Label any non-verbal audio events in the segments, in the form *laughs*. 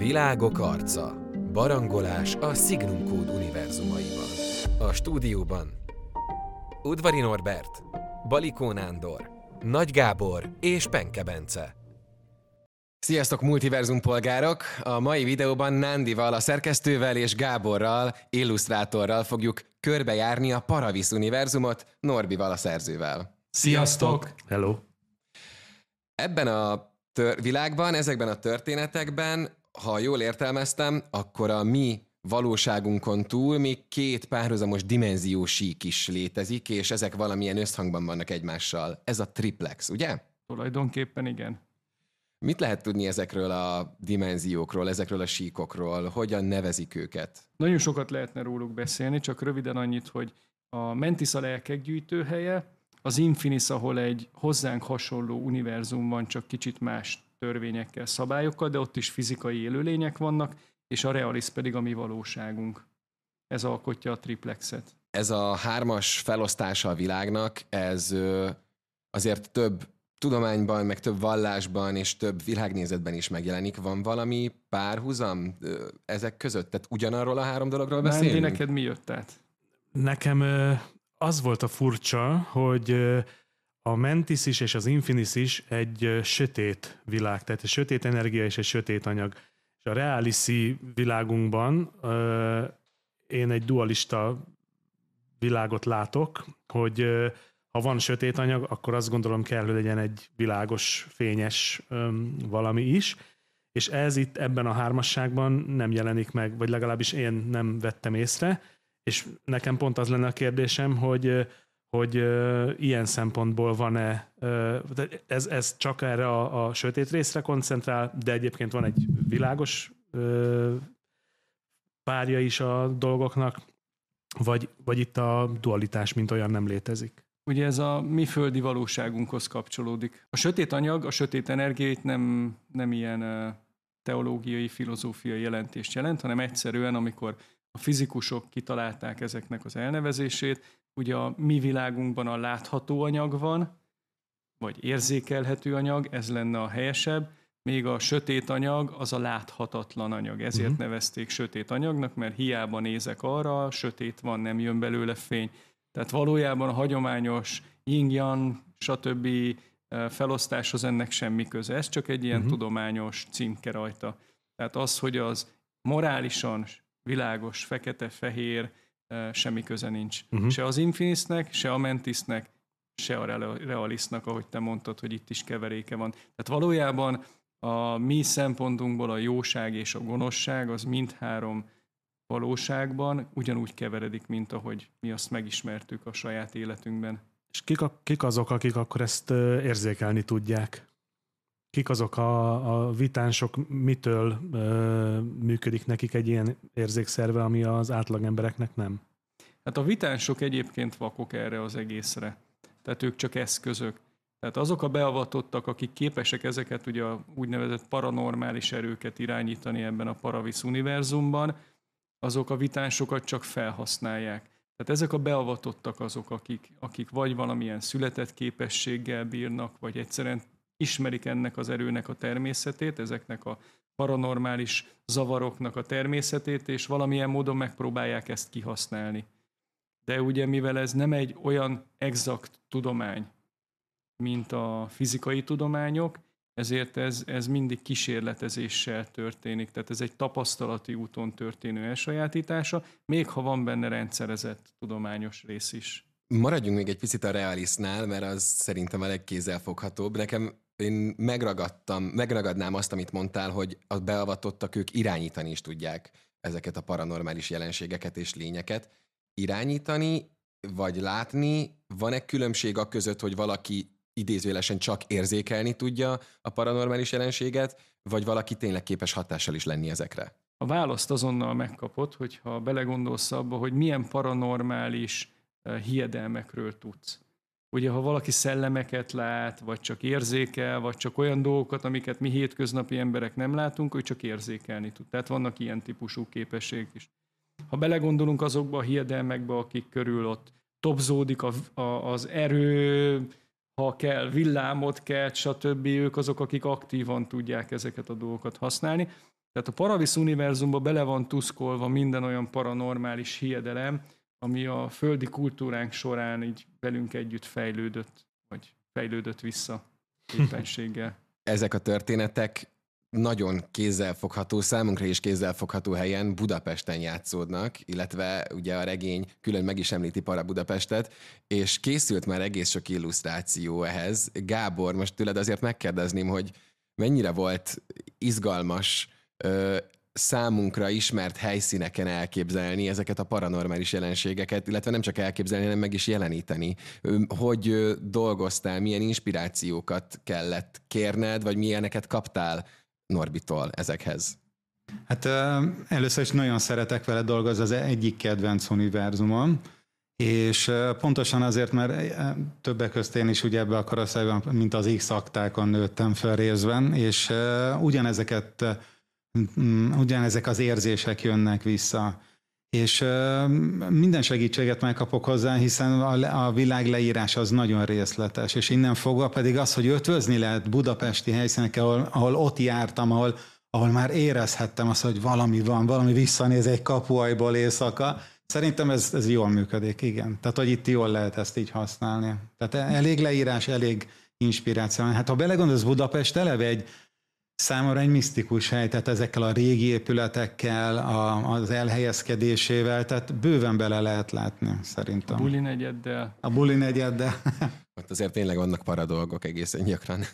Világok arca. Barangolás a Signum Code univerzumaiban. A stúdióban Udvari Norbert, Balikó Nándor, Nagy Gábor és Penke Bence. Sziasztok, multiverzum polgárok! A mai videóban Nándival, a szerkesztővel és Gáborral, illusztrátorral fogjuk körbejárni a Paravis univerzumot, Norbival, a szerzővel. Sziasztok! Hello! Ebben a tör- világban, ezekben a történetekben, ha jól értelmeztem, akkor a mi valóságunkon túl még két párhuzamos dimenziósík is létezik, és ezek valamilyen összhangban vannak egymással. Ez a triplex, ugye? Tulajdonképpen igen. Mit lehet tudni ezekről a dimenziókról, ezekről a síkokról? Hogyan nevezik őket? Nagyon sokat lehetne róluk beszélni, csak röviden annyit, hogy a Mentis a lelkek gyűjtőhelye, az Infinis, ahol egy hozzánk hasonló univerzum van, csak kicsit más törvényekkel, szabályokkal, de ott is fizikai élőlények vannak, és a Realis pedig a mi valóságunk. Ez alkotja a triplexet. Ez a hármas felosztása a világnak, ez azért több tudományban, meg több vallásban és több világnézetben is megjelenik. Van valami párhuzam ezek között? Tehát ugyanarról a három dologról Nándi, beszélünk? neked mi jött át? Nekem az volt a furcsa, hogy a Mentis is és az Infinis is egy ö, sötét világ, tehát egy sötét energia és egy sötét anyag. És a realiszi világunkban ö, én egy dualista világot látok, hogy ö, ha van sötét anyag, akkor azt gondolom kell, hogy legyen egy világos, fényes öm, valami is, és ez itt ebben a hármasságban nem jelenik meg, vagy legalábbis én nem vettem észre, és nekem pont az lenne a kérdésem, hogy ö, hogy ö, ilyen szempontból van-e, ö, ez, ez csak erre a, a sötét részre koncentrál, de egyébként van egy világos ö, párja is a dolgoknak, vagy, vagy itt a dualitás, mint olyan nem létezik. Ugye ez a mi földi valóságunkhoz kapcsolódik. A sötét anyag, a sötét energia itt nem, nem ilyen teológiai, filozófiai jelentést jelent, hanem egyszerűen, amikor a fizikusok kitalálták ezeknek az elnevezését, ugye a mi világunkban a látható anyag van, vagy érzékelhető anyag, ez lenne a helyesebb, még a sötét anyag az a láthatatlan anyag. Ezért uh-huh. nevezték sötét anyagnak, mert hiába nézek arra, sötét van, nem jön belőle fény. Tehát valójában a hagyományos yin-yang, stb. eh, felosztáshoz ennek semmi köze. Ez csak egy ilyen uh-huh. tudományos címke rajta. Tehát az, hogy az morálisan világos, fekete-fehér, eh, semmi köze nincs. Uh-huh. Se az Infinisnek, se a Mentisnek, se a Real- Realisnak, ahogy te mondtad, hogy itt is keveréke van. Tehát valójában a mi szempontunkból a jóság és a gonoszság az mindhárom valóságban ugyanúgy keveredik, mint ahogy mi azt megismertük a saját életünkben. És kik, a, kik azok, akik akkor ezt érzékelni tudják? Kik azok a, a vitánsok, mitől ö, működik nekik egy ilyen érzékszerve, ami az átlag embereknek nem? Hát a vitánsok egyébként vakok erre az egészre. Tehát ők csak eszközök. Tehát azok a beavatottak, akik képesek ezeket ugye a úgynevezett paranormális erőket irányítani ebben a Paravis univerzumban, azok a vitánsokat csak felhasználják. Tehát ezek a beavatottak azok, akik, akik vagy valamilyen született képességgel bírnak, vagy egyszerűen ismerik ennek az erőnek a természetét, ezeknek a paranormális zavaroknak a természetét, és valamilyen módon megpróbálják ezt kihasználni. De ugye mivel ez nem egy olyan exakt tudomány, mint a fizikai tudományok, ezért ez, ez mindig kísérletezéssel történik, tehát ez egy tapasztalati úton történő elsajátítása, még ha van benne rendszerezett tudományos rész is. Maradjunk még egy picit a realisnál, mert az szerintem a legkézzelfoghatóbb. Nekem én megragadtam, megragadnám azt, amit mondtál, hogy a beavatottak ők irányítani is tudják ezeket a paranormális jelenségeket és lényeket. Irányítani, vagy látni, van-e különbség a között, hogy valaki idézőjelesen csak érzékelni tudja a paranormális jelenséget, vagy valaki tényleg képes hatással is lenni ezekre? A választ azonnal megkapod, hogyha belegondolsz abba, hogy milyen paranormális eh, hiedelmekről tudsz. Ugye, ha valaki szellemeket lát, vagy csak érzékel, vagy csak olyan dolgokat, amiket mi hétköznapi emberek nem látunk, ő csak érzékelni tud. Tehát vannak ilyen típusú képességek is. Ha belegondolunk azokba a hiedelmekbe, akik körül ott topzódik a, a, az erő, ha kell, villámot kell, stb. Ők azok, akik aktívan tudják ezeket a dolgokat használni. Tehát a Paravis univerzumba bele van tuszkolva minden olyan paranormális hiedelem, ami a földi kultúránk során így velünk együtt fejlődött, vagy fejlődött vissza éppenséggel. *laughs* Ezek a történetek nagyon kézzelfogható, számunkra is kézzelfogható helyen Budapesten játszódnak, illetve ugye a regény külön meg is említi Para Budapestet, és készült már egész sok illusztráció ehhez. Gábor, most tőled azért megkérdezném, hogy mennyire volt izgalmas számunkra ismert helyszíneken elképzelni ezeket a paranormális jelenségeket, illetve nem csak elképzelni, hanem meg is jeleníteni. Hogy dolgoztál, milyen inspirációkat kellett kérned, vagy milyeneket kaptál Norbitól ezekhez? Hát először is nagyon szeretek vele dolgozni, az egyik kedvenc univerzumom, és pontosan azért, mert többek közt én is ugye ebbe a korosztályban, mint az X-aktákon nőttem fel részben, és ugyanezeket, ugyanezek az érzések jönnek vissza. És minden segítséget megkapok hozzá, hiszen a világ leírás az nagyon részletes, és innen fogva pedig az, hogy ötvözni lehet budapesti helyszínek, ahol, ahol ott jártam, ahol, ahol már érezhettem azt, hogy valami van, valami visszanéz egy kapuajból éjszaka, Szerintem ez, ez jól működik, igen. Tehát, hogy itt jól lehet ezt így használni. Tehát elég leírás, elég inspiráció. Hát ha belegondolsz, Budapest eleve egy számomra egy misztikus hely, tehát ezekkel a régi épületekkel, a, az elhelyezkedésével, tehát bőven bele lehet látni, szerintem. A buli negyeddel. A buli negyeddel. *laughs* Ott azért tényleg vannak paradolgok egészen gyakran.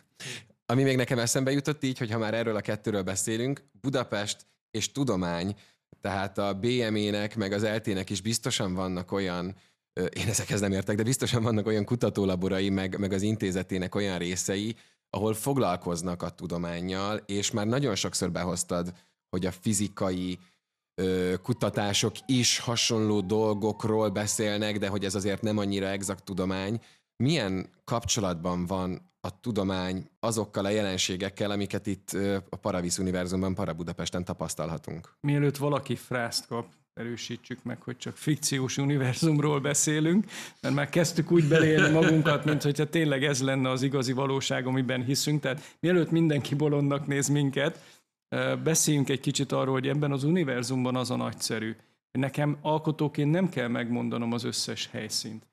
Ami még nekem eszembe jutott így, hogy ha már erről a kettőről beszélünk, Budapest és tudomány, tehát a BME-nek, meg az LT-nek is biztosan vannak olyan, én ezekhez nem értek, de biztosan vannak olyan kutatólaborai, meg, meg az intézetének olyan részei, ahol foglalkoznak a tudományjal, és már nagyon sokszor behoztad, hogy a fizikai ö, kutatások is hasonló dolgokról beszélnek, de hogy ez azért nem annyira exakt tudomány. Milyen kapcsolatban van a tudomány azokkal a jelenségekkel, amiket itt a Paravis univerzumban, Parabudapesten tapasztalhatunk? Mielőtt valaki frászt kap, erősítsük meg, hogy csak fikciós univerzumról beszélünk, mert már kezdtük úgy belélni magunkat, mint hogyha tényleg ez lenne az igazi valóság, amiben hiszünk. Tehát mielőtt mindenki bolondnak néz minket, beszéljünk egy kicsit arról, hogy ebben az univerzumban az a nagyszerű, hogy nekem alkotóként nem kell megmondanom az összes helyszínt.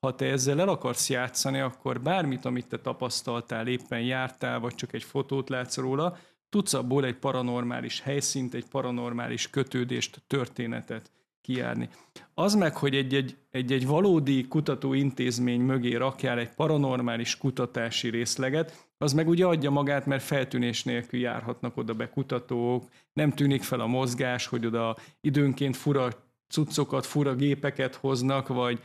Ha te ezzel el akarsz játszani, akkor bármit, amit te tapasztaltál, éppen jártál, vagy csak egy fotót látsz róla, tudsz abból egy paranormális helyszínt, egy paranormális kötődést, történetet kijárni. Az meg, hogy egy-egy, egy-egy valódi kutatóintézmény mögé rakjál egy paranormális kutatási részleget, az meg ugye adja magát, mert feltűnés nélkül járhatnak oda be kutatók, nem tűnik fel a mozgás, hogy oda időnként fura cuccokat, fura gépeket hoznak, vagy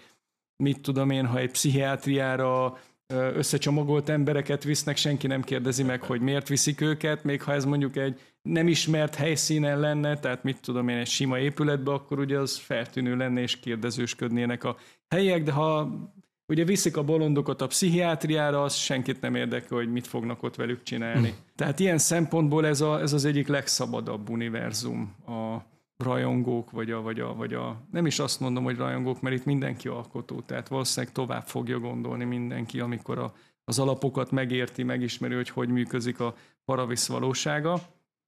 mit tudom én, ha egy pszichiátriára összecsomagolt embereket visznek, senki nem kérdezi meg, hogy miért viszik őket, még ha ez mondjuk egy nem ismert helyszínen lenne, tehát mit tudom én, egy sima épületbe, akkor ugye az feltűnő lenne, és kérdezősködnének a helyek, de ha ugye viszik a bolondokat a pszichiátriára, az senkit nem érdekel, hogy mit fognak ott velük csinálni. Hm. Tehát ilyen szempontból ez, a, ez az egyik legszabadabb univerzum a, rajongók, vagy a, vagy, a, vagy a, nem is azt mondom, hogy rajongók, mert itt mindenki alkotó, tehát valószínűleg tovább fogja gondolni mindenki, amikor a, az alapokat megérti, megismeri, hogy hogy működik a paravisz valósága.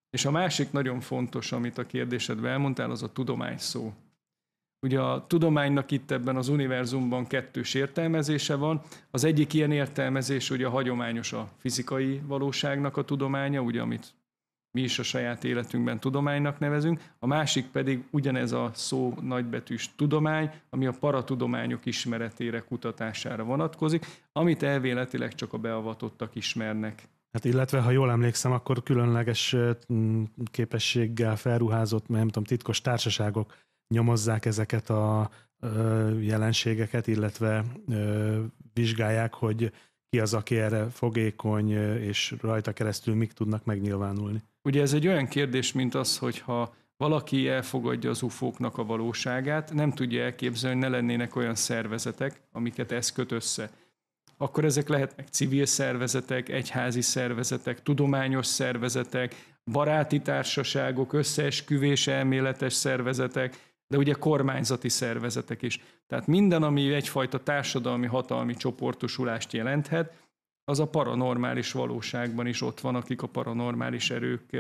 És a másik nagyon fontos, amit a kérdésedben elmondtál, az a tudomány szó. Ugye a tudománynak itt ebben az univerzumban kettős értelmezése van. Az egyik ilyen értelmezés ugye a hagyományos a fizikai valóságnak a tudománya, ugye amit mi is a saját életünkben tudománynak nevezünk, a másik pedig ugyanez a szó nagybetűs tudomány, ami a paratudományok ismeretére, kutatására vonatkozik, amit elvéletileg csak a beavatottak ismernek. Hát illetve, ha jól emlékszem, akkor különleges képességgel felruházott, nem tudom, titkos társaságok nyomozzák ezeket a jelenségeket, illetve vizsgálják, hogy ki az, aki erre fogékony, és rajta keresztül mik tudnak megnyilvánulni. Ugye ez egy olyan kérdés, mint az, hogyha valaki elfogadja az ufóknak a valóságát, nem tudja elképzelni, hogy ne lennének olyan szervezetek, amiket ez köt össze. Akkor ezek lehetnek civil szervezetek, egyházi szervezetek, tudományos szervezetek, baráti társaságok, összeesküvés elméletes szervezetek, de ugye kormányzati szervezetek is. Tehát minden, ami egyfajta társadalmi hatalmi csoportosulást jelenthet, az a paranormális valóságban is ott van, akik a paranormális erők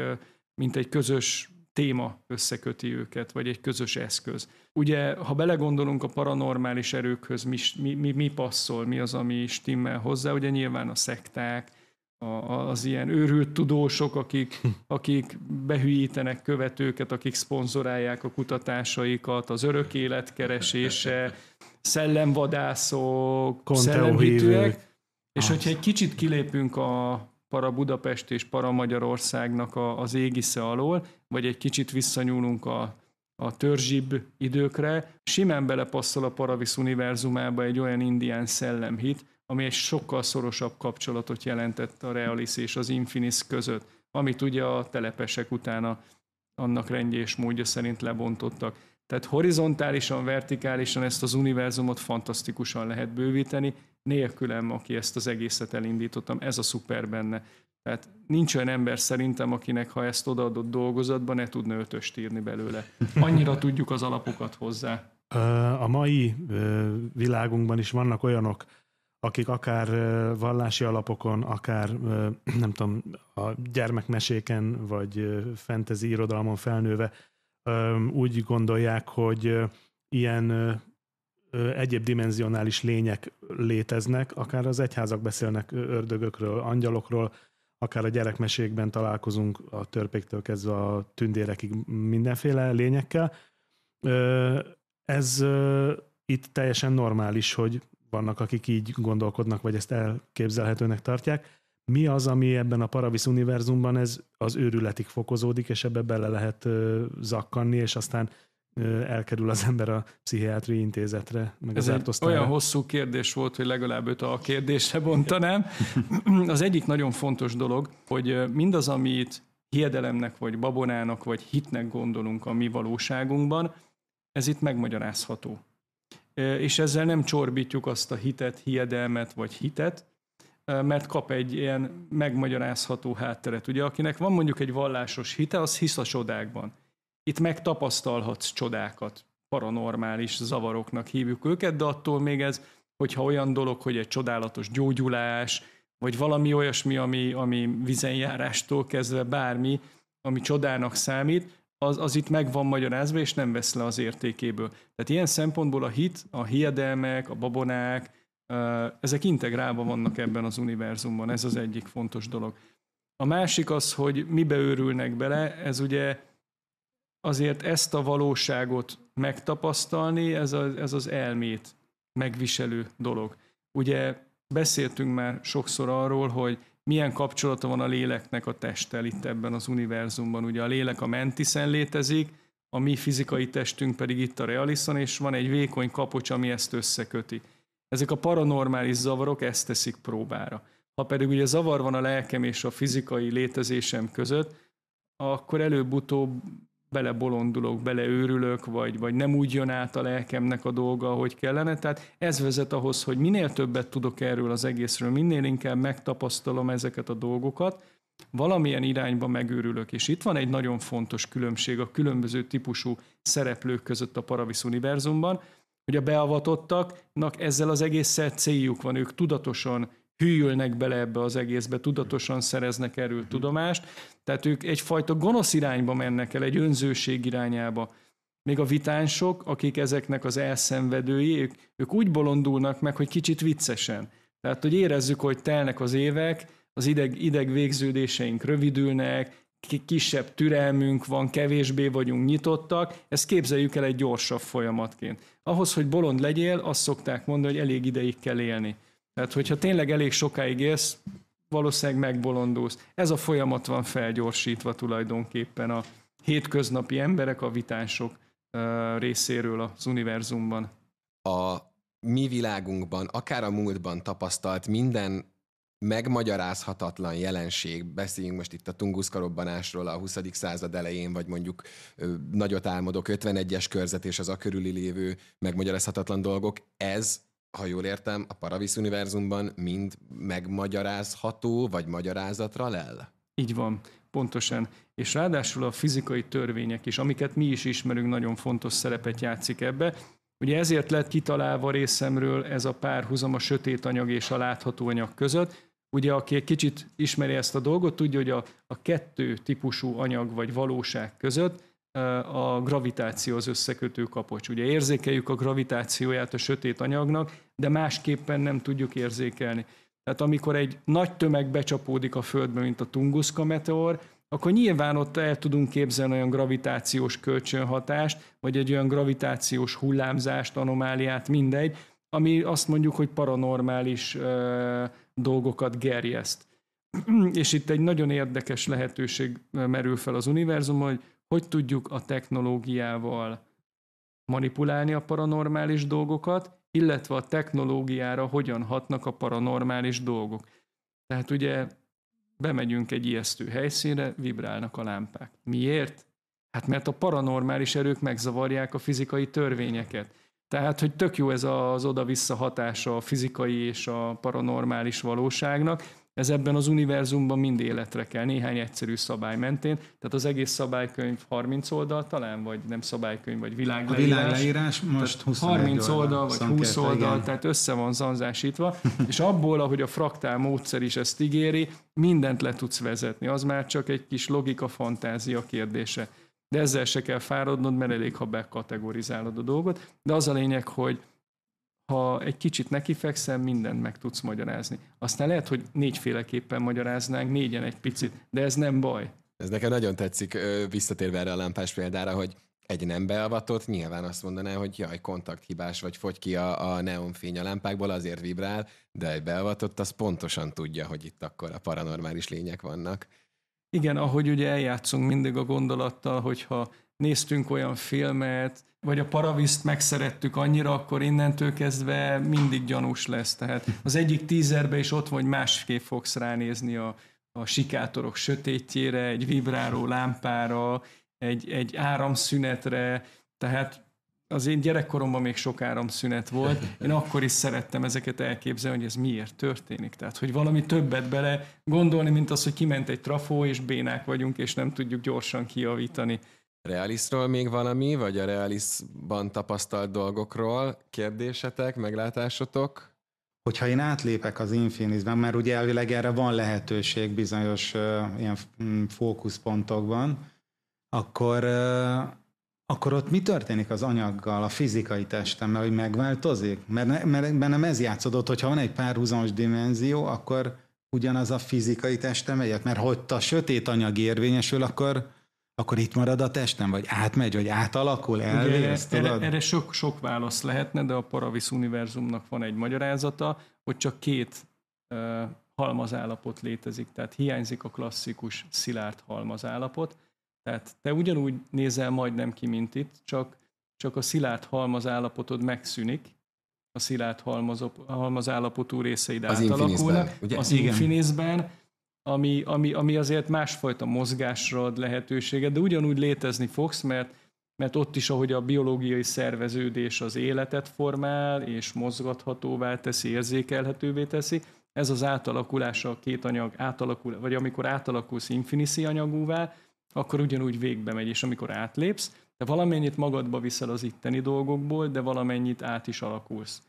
mint egy közös téma összeköti őket, vagy egy közös eszköz. Ugye, ha belegondolunk a paranormális erőkhöz, mi, mi, mi passzol, mi az, ami stimmel hozzá, ugye nyilván a szekták, a, az ilyen őrült tudósok, akik, akik behűítenek követőket, akik szponzorálják a kutatásaikat, az örök életkeresése, *laughs* szellemvadászok, szellemhitűek, és hogyha egy kicsit kilépünk a para Budapest és para Magyarországnak a, az égisze alól, vagy egy kicsit visszanyúlunk a, a törzsibb időkre, simán belepasszol a Paravis univerzumába egy olyan indián szellemhit, ami egy sokkal szorosabb kapcsolatot jelentett a Realis és az Infinis között, amit ugye a telepesek utána annak rendje és módja szerint lebontottak. Tehát horizontálisan, vertikálisan ezt az univerzumot fantasztikusan lehet bővíteni, nélkülem, aki ezt az egészet elindítottam. Ez a szuper benne. Tehát nincs olyan ember szerintem, akinek ha ezt odaadott dolgozatban, ne tudna ötöst írni belőle. Annyira tudjuk az alapokat hozzá. A mai világunkban is vannak olyanok, akik akár vallási alapokon, akár nem tudom, a gyermekmeséken, vagy fentezi irodalmon felnőve úgy gondolják, hogy ilyen egyéb dimenzionális lények léteznek, akár az egyházak beszélnek ördögökről, angyalokról, akár a gyerekmesékben találkozunk a törpéktől kezdve a tündérekig mindenféle lényekkel. Ez itt teljesen normális, hogy vannak, akik így gondolkodnak, vagy ezt elképzelhetőnek tartják. Mi az, ami ebben a Paravis univerzumban ez az őrületig fokozódik, és ebbe bele lehet zakkanni, és aztán elkerül az ember a pszichiátri intézetre, meg Ez az egy olyan hosszú kérdés volt, hogy legalább öt a kérdésre bontanám. Az egyik nagyon fontos dolog, hogy mindaz, amit hiedelemnek, vagy babonának, vagy hitnek gondolunk a mi valóságunkban, ez itt megmagyarázható. És ezzel nem csorbítjuk azt a hitet, hiedelmet, vagy hitet, mert kap egy ilyen megmagyarázható hátteret. Ugye, akinek van mondjuk egy vallásos hite, az hisz a csodákban itt megtapasztalhatsz csodákat, paranormális zavaroknak hívjuk őket, de attól még ez, hogyha olyan dolog, hogy egy csodálatos gyógyulás, vagy valami olyasmi, ami, ami vizenjárástól kezdve bármi, ami csodának számít, az, az itt meg van magyarázva, és nem vesz le az értékéből. Tehát ilyen szempontból a hit, a hiedelmek, a babonák, ezek integrálva vannak ebben az univerzumban, ez az egyik fontos dolog. A másik az, hogy mibe őrülnek bele, ez ugye azért ezt a valóságot megtapasztalni, ez, a, ez az elmét megviselő dolog. Ugye beszéltünk már sokszor arról, hogy milyen kapcsolata van a léleknek a testtel itt ebben az univerzumban. Ugye a lélek a mentiszen létezik, a mi fizikai testünk pedig itt a realiszon, és van egy vékony kapocs, ami ezt összeköti. Ezek a paranormális zavarok ezt teszik próbára. Ha pedig ugye zavar van a lelkem és a fizikai létezésem között, akkor előbb-utóbb belebolondulok, beleőrülök, vagy, vagy nem úgy jön át a lelkemnek a dolga, ahogy kellene. Tehát ez vezet ahhoz, hogy minél többet tudok erről az egészről, minél inkább megtapasztalom ezeket a dolgokat, valamilyen irányba megőrülök. És itt van egy nagyon fontos különbség a különböző típusú szereplők között a Paravis univerzumban, hogy a beavatottaknak ezzel az egésszel céljuk van, ők tudatosan hűlnek bele ebbe az egészbe, tudatosan szereznek erről tudomást, tehát ők egyfajta gonosz irányba mennek el, egy önzőség irányába. Még a vitánsok, akik ezeknek az elszenvedői, ők, ők úgy bolondulnak meg, hogy kicsit viccesen. Tehát, hogy érezzük, hogy telnek az évek, az ideg, ideg végződéseink rövidülnek, kisebb türelmünk van, kevésbé vagyunk nyitottak, ezt képzeljük el egy gyorsabb folyamatként. Ahhoz, hogy bolond legyél, azt szokták mondani, hogy elég ideig kell élni. Tehát, hogyha tényleg elég sokáig élsz, valószínűleg megbolondulsz. Ez a folyamat van felgyorsítva tulajdonképpen a hétköznapi emberek, a vitánsok részéről az univerzumban. A mi világunkban, akár a múltban tapasztalt minden megmagyarázhatatlan jelenség, beszéljünk most itt a tunguszkarobbanásról a 20. század elején, vagy mondjuk nagyot álmodok, 51-es körzet és az a körüli lévő megmagyarázhatatlan dolgok, ez ha jól értem, a Paravis univerzumban mind megmagyarázható, vagy magyarázatra lel? Így van, pontosan. És ráadásul a fizikai törvények is, amiket mi is ismerünk, nagyon fontos szerepet játszik ebbe. Ugye ezért lett kitalálva részemről ez a párhuzam a sötét anyag és a látható anyag között, ugye aki egy kicsit ismeri ezt a dolgot, tudja, hogy a, a kettő típusú anyag vagy valóság között a gravitáció az összekötő kapocs. Ugye érzékeljük a gravitációját a sötét anyagnak, de másképpen nem tudjuk érzékelni. Tehát amikor egy nagy tömeg becsapódik a Földbe, mint a Tunguska meteor, akkor nyilván ott el tudunk képzelni olyan gravitációs kölcsönhatást, vagy egy olyan gravitációs hullámzást, anomáliát, mindegy, ami azt mondjuk, hogy paranormális ö, dolgokat gerjeszt. *clears throat* És itt egy nagyon érdekes lehetőség merül fel az univerzum, hogy hogy tudjuk a technológiával manipulálni a paranormális dolgokat, illetve a technológiára hogyan hatnak a paranormális dolgok. Tehát ugye bemegyünk egy ijesztő helyszínre, vibrálnak a lámpák. Miért? Hát mert a paranormális erők megzavarják a fizikai törvényeket. Tehát, hogy tök jó ez az oda-vissza hatása a fizikai és a paranormális valóságnak, ez ebben az univerzumban mind életre kell, néhány egyszerű szabály mentén. Tehát az egész szabálykönyv 30 oldal talán, vagy nem szabálykönyv, vagy világleírás. A világleírás most 30 oldal, vagy 20 oldal, igen. tehát össze van zanzásítva, *laughs* és abból, ahogy a fraktál módszer is ezt ígéri, mindent le tudsz vezetni. Az már csak egy kis logika, fantázia kérdése. De ezzel se kell fáradnod, mert elég, ha bekategorizálod a dolgot. De az a lényeg, hogy ha egy kicsit nekifekszem, mindent meg tudsz magyarázni. Aztán lehet, hogy négyféleképpen magyaráznánk, négyen egy picit, de ez nem baj. Ez nekem nagyon tetszik, visszatérve erre a lámpás példára, hogy egy nem beavatott nyilván azt mondaná, hogy jaj, kontakthibás, vagy fogy ki a, a neonfény a lámpákból, azért vibrál, de egy beavatott az pontosan tudja, hogy itt akkor a paranormális lények vannak. Igen, ahogy ugye eljátszunk mindig a gondolattal, hogyha néztünk olyan filmet, vagy a paraviszt megszerettük annyira, akkor innentől kezdve mindig gyanús lesz. Tehát az egyik tízerbe is ott van, hogy másképp fogsz ránézni a, a sikátorok sötétjére, egy vibráló lámpára, egy, egy áramszünetre, tehát az én gyerekkoromban még sok áramszünet volt, én akkor is szerettem ezeket elképzelni, hogy ez miért történik. Tehát, hogy valami többet bele gondolni, mint az, hogy kiment egy trafó, és bénák vagyunk, és nem tudjuk gyorsan kijavítani. Realisztról még valami, vagy a realiszban tapasztalt dolgokról kérdésetek, meglátásotok? Hogyha én átlépek az Infinisben, mert ugye elvileg erre van lehetőség bizonyos uh, ilyen mm, fókuszpontokban, akkor, uh, akkor ott mi történik az anyaggal, a fizikai testemmel, hogy megváltozik? Mert, mert bennem ez játszódott, hogyha van egy párhuzamos dimenzió, akkor ugyanaz a fizikai testem megyek, mert hogy a sötét anyag érvényesül, akkor akkor itt marad a testem, vagy átmegy, vagy átalakul, elvész, erre, erre, erre sok, sok válasz lehetne, de a Paravis univerzumnak van egy magyarázata, hogy csak két uh, halmazállapot létezik, tehát hiányzik a klasszikus szilárd halmazállapot, tehát te ugyanúgy nézel majdnem ki, mint itt, csak, csak a szilárd halmazállapotod megszűnik, a szilárd halmazállapotú részeid az átalakulnak. Ugye? Az infinisben, ami, ami, ami azért másfajta mozgásra ad lehetőséget, de ugyanúgy létezni fogsz, mert, mert ott is, ahogy a biológiai szerveződés az életet formál, és mozgathatóvá teszi, érzékelhetővé teszi, ez az átalakulása a két anyag átalakul, vagy amikor átalakulsz infiniszi anyagúvá, akkor ugyanúgy végbe megy, és amikor átlépsz, te valamennyit magadba viszel az itteni dolgokból, de valamennyit át is alakulsz.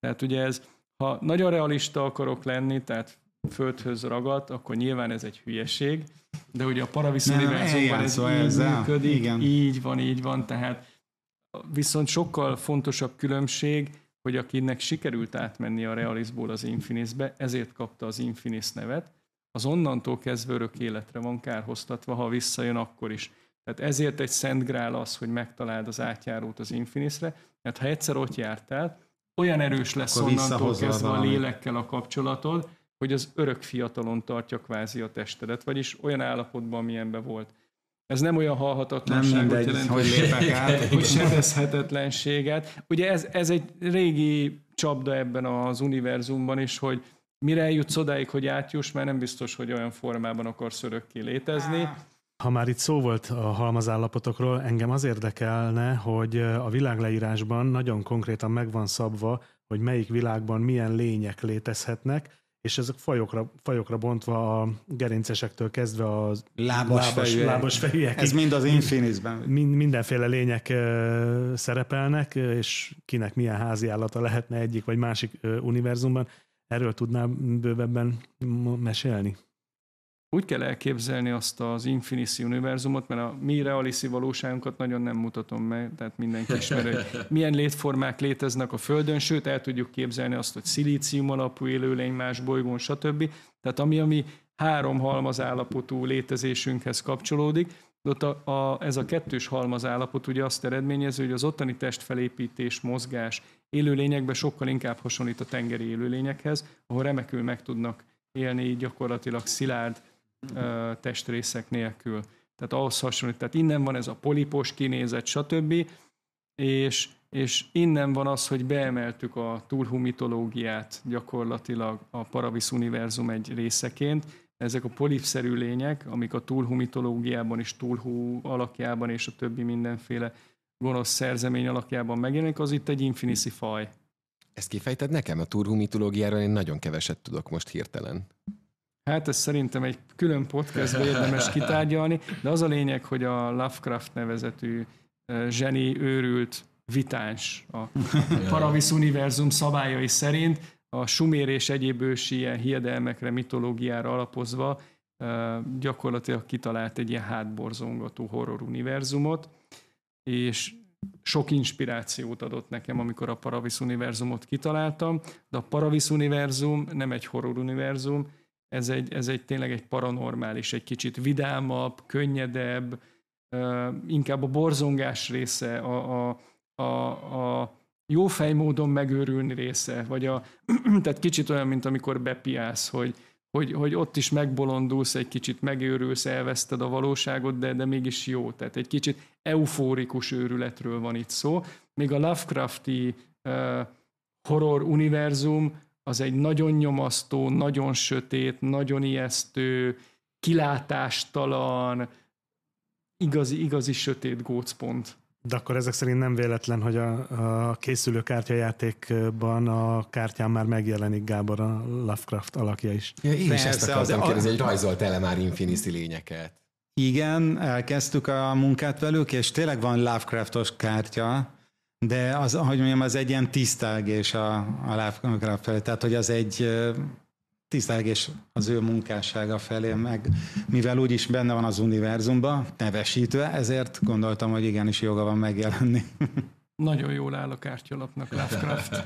Tehát ugye ez, ha nagyon realista akarok lenni, tehát földhöz ragadt, akkor nyilván ez egy hülyeség, de ugye a paraviszoniverzumban ez így működik, igen. így van, így van, tehát viszont sokkal fontosabb különbség, hogy akinek sikerült átmenni a realizból az Infinisbe, ezért kapta az Infinis nevet, az onnantól kezdve örök életre van kárhoztatva, ha visszajön akkor is. Tehát ezért egy szent grál az, hogy megtaláld az átjárót az Infinisre, mert ha egyszer ott jártál, olyan erős lesz akkor onnantól kezdve a lélekkel a kapcsolatod, hogy az örök fiatalon tartja kvázi a testedet, vagyis olyan állapotban, amilyenben volt. Ez nem olyan halhatatlanságot jelent, hogy lépek át, hogy sebezhetetlenséget. Ugye ez, ez egy régi csapda ebben az univerzumban is, hogy mire eljutsz odáig, hogy átjuss, mert nem biztos, hogy olyan formában akarsz örökké létezni. Ha már itt szó volt a halmazállapotokról, engem az érdekelne, hogy a világleírásban nagyon konkrétan meg van szabva, hogy melyik világban milyen lények létezhetnek, és ezek fajokra, fajokra bontva a gerincesektől kezdve a lábas, lábas, fejűek. lábas. Ez mind az Infinisben. Mind, mindenféle lények szerepelnek, és kinek milyen házi állata lehetne egyik vagy másik univerzumban. Erről tudnál bővebben mesélni? Úgy kell elképzelni azt az Infinity univerzumot, mert a mi realiszi valóságunkat nagyon nem mutatom meg, tehát mindenki ismeri, hogy milyen létformák léteznek a Földön, sőt el tudjuk képzelni azt, hogy szilícium alapú élőlény más bolygón, stb. Tehát ami, ami három halmaz állapotú létezésünkhez kapcsolódik, de ott a, a, ez a kettős halmaz állapot ugye azt eredményező, hogy az ottani testfelépítés, mozgás élőlényekben sokkal inkább hasonlít a tengeri élőlényekhez, ahol remekül meg tudnak élni gyakorlatilag szilárd testrészek nélkül. Tehát ahhoz hasonlít. Tehát innen van ez a polipos kinézet, stb. És, és innen van az, hogy beemeltük a túlhumitológiát gyakorlatilag a Paravis univerzum egy részeként, ezek a polipszerű lények, amik a túlhumitológiában és túlhú alakjában és a többi mindenféle gonosz szerzemény alakjában megjelenik, az itt egy infinisi faj. Ezt kifejted nekem? A túlhumitológiáról én nagyon keveset tudok most hirtelen. Hát ez szerintem egy külön podcastbe érdemes kitárgyalni, de az a lényeg, hogy a Lovecraft nevezetű zseni őrült vitáns a Paravis univerzum szabályai szerint a sumér és egyéb ősi ilyen hiedelmekre, mitológiára alapozva gyakorlatilag kitalált egy ilyen hátborzongató horror univerzumot, és sok inspirációt adott nekem, amikor a Paravis univerzumot kitaláltam, de a Paravis univerzum nem egy horror univerzum, ez egy, ez egy tényleg egy paranormális, egy kicsit vidámabb, könnyedebb, inkább a borzongás része, a, a, a, a jó módon megőrülni része, vagy a, *clears throat* tehát kicsit olyan, mint amikor bepiálsz, hogy, hogy, hogy ott is megbolondulsz, egy kicsit megőrülsz, elveszted a valóságot, de, de mégis jó. Tehát egy kicsit eufórikus őrületről van itt szó. Még a Lovecrafti uh, horror univerzum az egy nagyon nyomasztó, nagyon sötét, nagyon ijesztő, kilátástalan, igazi, igazi sötét gócpont. De akkor ezek szerint nem véletlen, hogy a, a készülő kártyajátékban a kártyán már megjelenik Gábor a Lovecraft alakja is. Ja, én Persze, is ezt akartam az, kérdezni, hogy rajzolt el már Infinity lényeket. Igen, elkezdtük a munkát velük, és tényleg van Lovecraftos kártya, de az, hogy mondjam, az egy ilyen tisztelgés a, a Lovecraft felé, tehát hogy az egy tisztelgés az ő munkássága felé, meg mivel úgyis benne van az univerzumban, nevesítve, ezért gondoltam, hogy igenis joga van megjelenni. *laughs* Nagyon jól áll a kártyalapnak Lovecraft.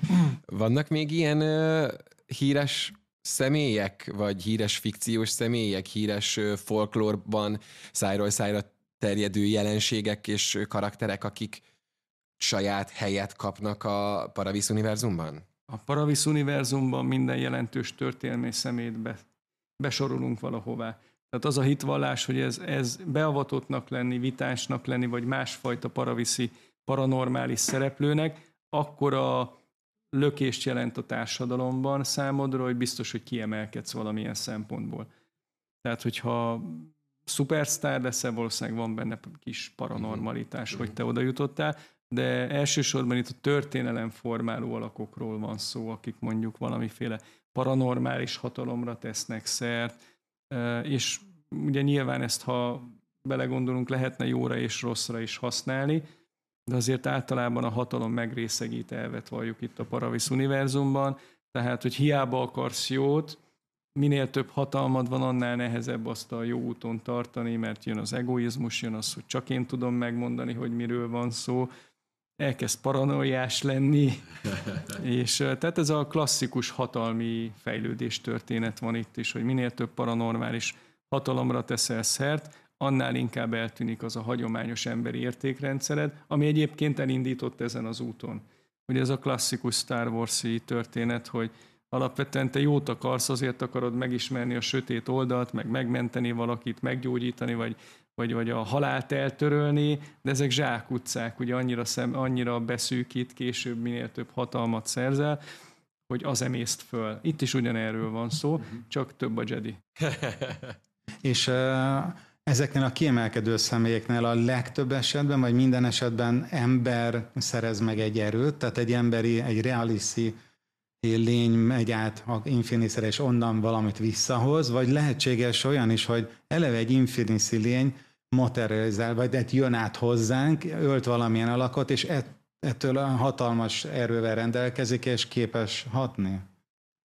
*laughs* Vannak még ilyen uh, híres személyek, vagy híres fikciós személyek, híres folklórban szájról szájra terjedő jelenségek és karakterek, akik saját helyet kapnak a Paravis univerzumban? A Paravis univerzumban minden jelentős történelmi szemét be, besorolunk valahová. Tehát az a hitvallás, hogy ez, ez beavatottnak lenni, vitásnak lenni, vagy másfajta paraviszi, paranormális szereplőnek, akkor a lökést jelent a társadalomban számodra, hogy biztos, hogy kiemelkedsz valamilyen szempontból. Tehát, hogyha szupersztár leszel, valószínűleg van benne kis paranormalitás, hogy te oda jutottál, de elsősorban itt a történelem formáló alakokról van szó, akik mondjuk valamiféle paranormális hatalomra tesznek szert, és ugye nyilván ezt, ha belegondolunk, lehetne jóra és rosszra is használni, de azért általában a hatalom megrészegít elvet valljuk itt a Paravis univerzumban, tehát, hogy hiába akarsz jót, minél több hatalmad van, annál nehezebb azt a jó úton tartani, mert jön az egoizmus, jön az, hogy csak én tudom megmondani, hogy miről van szó, elkezd paranoiás lenni, *laughs* és tehát ez a klasszikus hatalmi fejlődés történet van itt is, hogy minél több paranormális hatalomra teszel szert, annál inkább eltűnik az a hagyományos emberi értékrendszered, ami egyébként elindított ezen az úton. Ugye ez a klasszikus Star wars történet, hogy alapvetően te jót akarsz, azért akarod megismerni a sötét oldalt, meg megmenteni valakit, meggyógyítani, vagy vagy, vagy a halált eltörölni, de ezek zsákutcák, ugye annyira, szem, annyira beszűkít, később minél több hatalmat szerzel, hogy az emészt föl. Itt is ugyanerről van szó, uh-huh. csak több a Jedi. *laughs* És uh, ezeknél a kiemelkedő személyeknél a legtöbb esetben, vagy minden esetben ember szerez meg egy erőt, tehát egy emberi, egy realiszi lény megy át a Infinity-re, és onnan valamit visszahoz, vagy lehetséges olyan is, hogy eleve egy Infinity lény materializál, vagy egy jön át hozzánk, ölt valamilyen alakot, és ettől a hatalmas erővel rendelkezik, és képes hatni.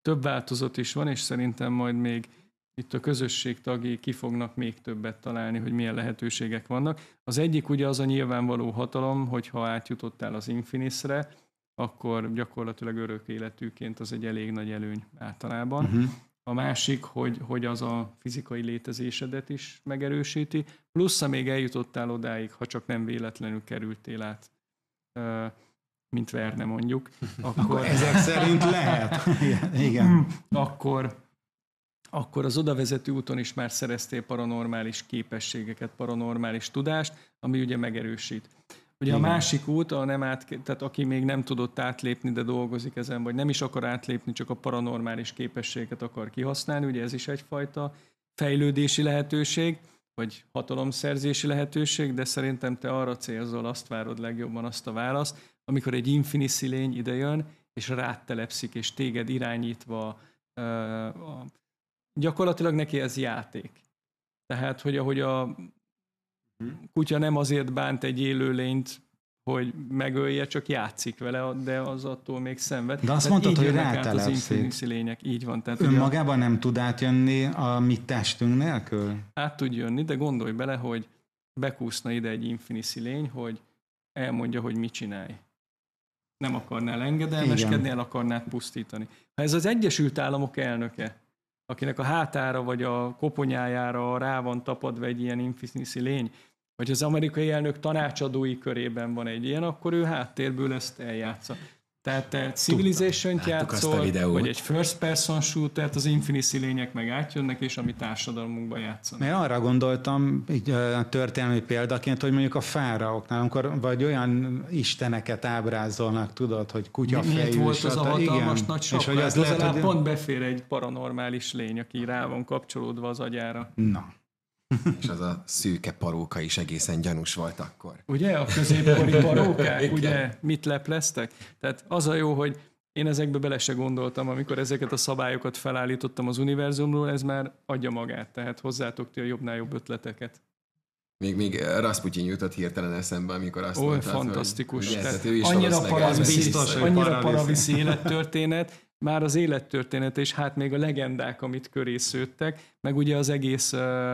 több változat is van, és szerintem majd még itt a közösség tagjai ki fognak még többet találni, hogy milyen lehetőségek vannak. Az egyik ugye az a nyilvánvaló hatalom, hogyha átjutottál az Infinisre, akkor gyakorlatilag örök életűként az egy elég nagy előny általában. Uh-huh. A másik, hogy, hogy az a fizikai létezésedet is megerősíti, plusz ha még eljutottál odáig, ha csak nem véletlenül kerültél át, mint Verne mondjuk, *laughs* akkor... akkor ezek szerint lehet. *laughs* Igen. Akkor, akkor az odavezető úton is már szereztél paranormális képességeket, paranormális tudást, ami ugye megerősít. Ugye Igen. a másik út, a nem át, tehát aki még nem tudott átlépni, de dolgozik ezen, vagy nem is akar átlépni, csak a paranormális képességet akar kihasználni, ugye ez is egyfajta fejlődési lehetőség, vagy hatalomszerzési lehetőség, de szerintem te arra célzol, azt várod legjobban azt a választ, amikor egy infinici lény idejön, és rád telepszik, és téged irányítva, gyakorlatilag neki ez játék. Tehát, hogy ahogy a kutya nem azért bánt egy élőlényt, hogy megölje, csak játszik vele, de az attól még szenved. De azt mondtad, hogy rátelepszik. Az lények, így van. Tehát Önmagában nem tud átjönni a mi testünk nélkül? Át tud jönni, de gondolj bele, hogy bekúszna ide egy infinici lény, hogy elmondja, hogy mit csinálj. Nem akarnál engedelmeskedni, el akarnád pusztítani. Ha ez az Egyesült Államok elnöke, akinek a hátára vagy a koponyájára rá van tapadva egy ilyen infinici lény, vagy az amerikai elnök tanácsadói körében van egy ilyen, akkor ő háttérből ezt eljátsza. Tehát te civilization játszol, vagy egy first person shooter, az infinici lények meg átjönnek, és ami társadalmunkban játszanak. Én arra gondoltam, így a történelmi példaként, hogy mondjuk a fáraoknál, amikor vagy olyan isteneket ábrázolnak, tudod, hogy kutyafejű. Mi, volt az a hatalmas igen, nagy és hogy az, az lehet, hogy... pont befér egy paranormális lény, aki rá van kapcsolódva az agyára. Na, *laughs* és az a szűke paróka is egészen gyanús volt akkor. Ugye, a középkori *laughs* parókák, ugye, mit lepleztek? Tehát az a jó, hogy én ezekbe bele se gondoltam, amikor ezeket a szabályokat felállítottam az univerzumról, ez már adja magát, tehát hozzátok ti a jobbnál jobb ötleteket. Még, még Rasputin jutott hirtelen eszembe, amikor azt Oly, mondtad, fantasztikus. Hogy, tehát ő is annyira paraviszi, annyira paraviszi *laughs* élettörténet, már az élettörténet, és hát még a legendák, amit köré szőttek, meg ugye az egész uh,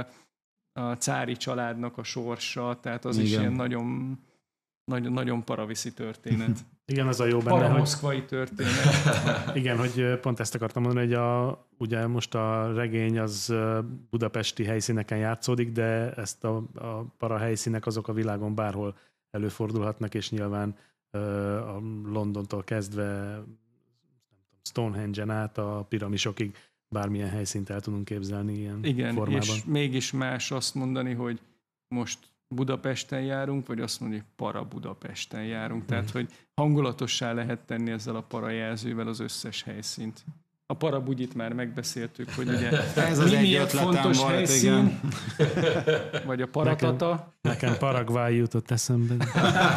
a cári családnak a sorsa, tehát az Igen. is ilyen nagyon, nagyon, nagyon paraviszi történet. *laughs* Igen, az a jó benne, Paramoszkvai történet. *laughs* Igen, hogy pont ezt akartam mondani, hogy a, ugye most a regény az budapesti helyszíneken játszódik, de ezt a, a para helyszínek azok a világon bárhol előfordulhatnak, és nyilván a Londontól kezdve Stonehenge-en át a piramisokig bármilyen helyszínt el tudunk képzelni ilyen Igen, formában. és mégis más azt mondani, hogy most Budapesten járunk, vagy azt hogy para Budapesten járunk. Tehát, hmm. hogy hangulatossá lehet tenni ezzel a parajelzővel az összes helyszínt. A parabugyit már megbeszéltük, hogy ugye *laughs* Ez az egy fontos volt, helyszín, igen. *laughs* vagy a paratata. Nekem, nekem Paraguay jutott eszembe.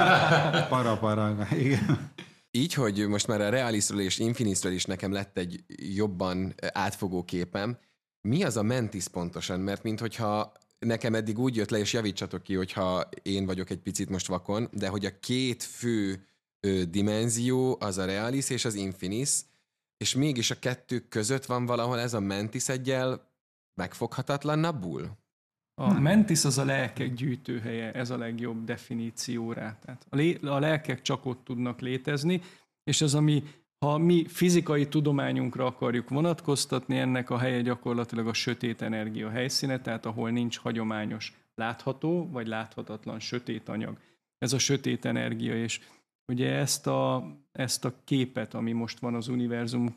*laughs* para Paraguay, igen. Így, hogy most már a Realisről és Infinisről is nekem lett egy jobban átfogó képem, mi az a mentis pontosan? Mert minthogyha nekem eddig úgy jött le, és javítsatok ki, hogyha én vagyok egy picit most vakon, de hogy a két fő ö, dimenzió az a Realis és az Infinis, és mégis a kettő között van valahol ez a mentis egyel megfoghatatlanabbul? A mentis az a lelkek gyűjtőhelye, ez a legjobb definíció rá. Tehát a, lé, a lelkek csak ott tudnak létezni, és az, ami ha mi fizikai tudományunkra akarjuk vonatkoztatni, ennek a helye gyakorlatilag a sötét energia helyszíne, tehát ahol nincs hagyományos látható vagy láthatatlan sötét anyag. Ez a sötét energia, és ugye ezt a, ezt a képet, ami most van az univerzum,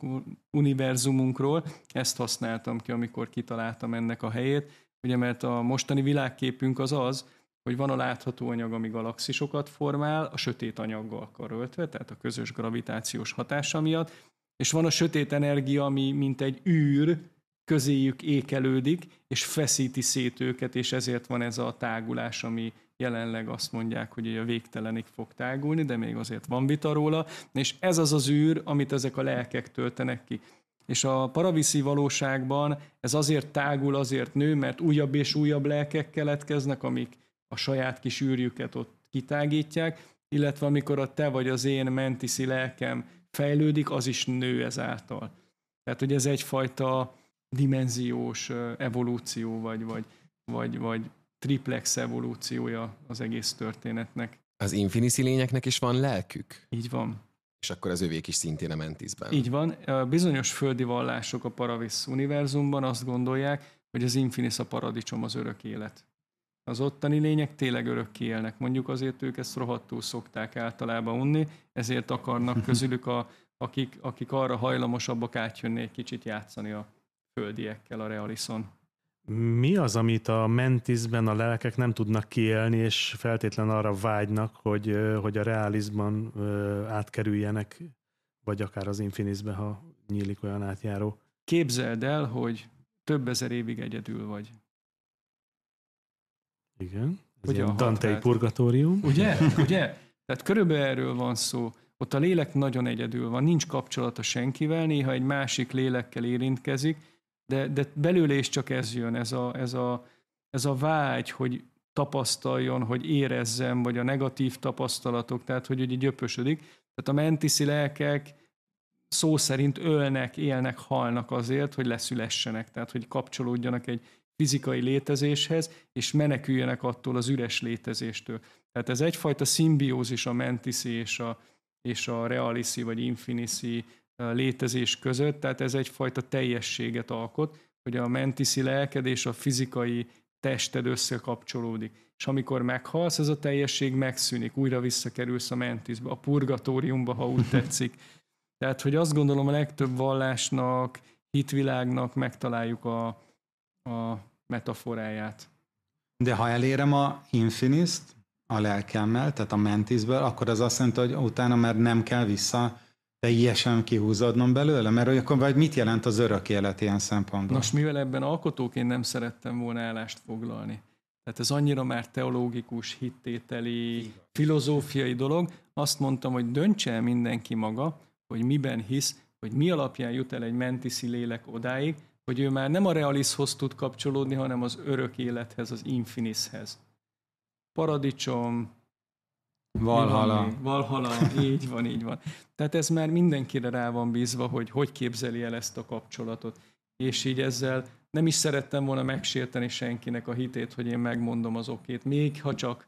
univerzumunkról, ezt használtam ki, amikor kitaláltam ennek a helyét, Ugye, mert a mostani világképünk az az, hogy van a látható anyag, ami galaxisokat formál, a sötét anyaggal karöltve, tehát a közös gravitációs hatása miatt, és van a sötét energia, ami mint egy űr, közéjük ékelődik, és feszíti szét őket, és ezért van ez a tágulás, ami jelenleg azt mondják, hogy a végtelenig fog tágulni, de még azért van vita róla, és ez az az űr, amit ezek a lelkek töltenek ki. És a paraviszi valóságban ez azért tágul, azért nő, mert újabb és újabb lelkek keletkeznek, amik a saját kis űrjüket ott kitágítják, illetve amikor a te vagy az én mentiszi lelkem fejlődik, az is nő ezáltal. Tehát, hogy ez egyfajta dimenziós evolúció, vagy, vagy, vagy, vagy triplex evolúciója az egész történetnek. Az Infinity lényeknek is van lelkük? Így van. És akkor az övék is szintén a Mentisben. Így van. Bizonyos földi vallások a Paravis univerzumban azt gondolják, hogy az Infinis a paradicsom, az örök élet. Az ottani lények tényleg örökké élnek. Mondjuk azért ők ezt rohadtul szokták általában unni, ezért akarnak *laughs* közülük, a, akik, akik arra hajlamosabbak átjönni egy kicsit játszani a földiekkel a Realison. Mi az, amit a mentisben a lelkek nem tudnak kiélni, és feltétlen arra vágynak, hogy, hogy a realizban átkerüljenek, vagy akár az infinisbe, ha nyílik olyan átjáró? Képzeld el, hogy több ezer évig egyedül vagy. Igen. Ez Ugye a Dantei purgatórium. Ugye? *laughs* Ugye? Tehát körülbelül erről van szó. Ott a lélek nagyon egyedül van, nincs kapcsolata senkivel, néha egy másik lélekkel érintkezik, de, de belőle is csak ez jön, ez a, ez, a, ez a vágy, hogy tapasztaljon, hogy érezzen, vagy a negatív tapasztalatok, tehát hogy ugye gyöpösödik. Tehát a mentiszi lelkek szó szerint ölnek, élnek, halnak azért, hogy leszülessenek, tehát hogy kapcsolódjanak egy fizikai létezéshez, és meneküljenek attól az üres létezéstől. Tehát ez egyfajta szimbiózis a mentiszi és a, és a realiszi vagy infiniszi létezés között, tehát ez egyfajta teljességet alkot, hogy a mentiszi lelked és a fizikai tested összekapcsolódik. És amikor meghalsz, ez a teljesség megszűnik, újra visszakerülsz a mentisbe, a purgatóriumba, ha úgy *laughs* tetszik. Tehát, hogy azt gondolom a legtöbb vallásnak, hitvilágnak megtaláljuk a, a metaforáját. De ha elérem a infiniszt a lelkemmel, tehát a mentisből, akkor az azt jelenti, hogy utána már nem kell vissza teljesen kihúzódnom belőle? Mert akkor vagy mit jelent az örök élet ilyen szempontból? Nos, mivel ebben alkotóként nem szerettem volna állást foglalni, tehát ez annyira már teológikus, hittételi, filozófiai dolog, azt mondtam, hogy döntse el mindenki maga, hogy miben hisz, hogy mi alapján jut el egy mentiszi lélek odáig, hogy ő már nem a realiszhoz tud kapcsolódni, hanem az örök élethez, az infinishez. Paradicsom, Valhala. Valhala, így van, így van. Tehát ez már mindenkire rá van bízva, hogy hogy képzeli el ezt a kapcsolatot. És így ezzel nem is szerettem volna megsérteni senkinek a hitét, hogy én megmondom az okét, még ha csak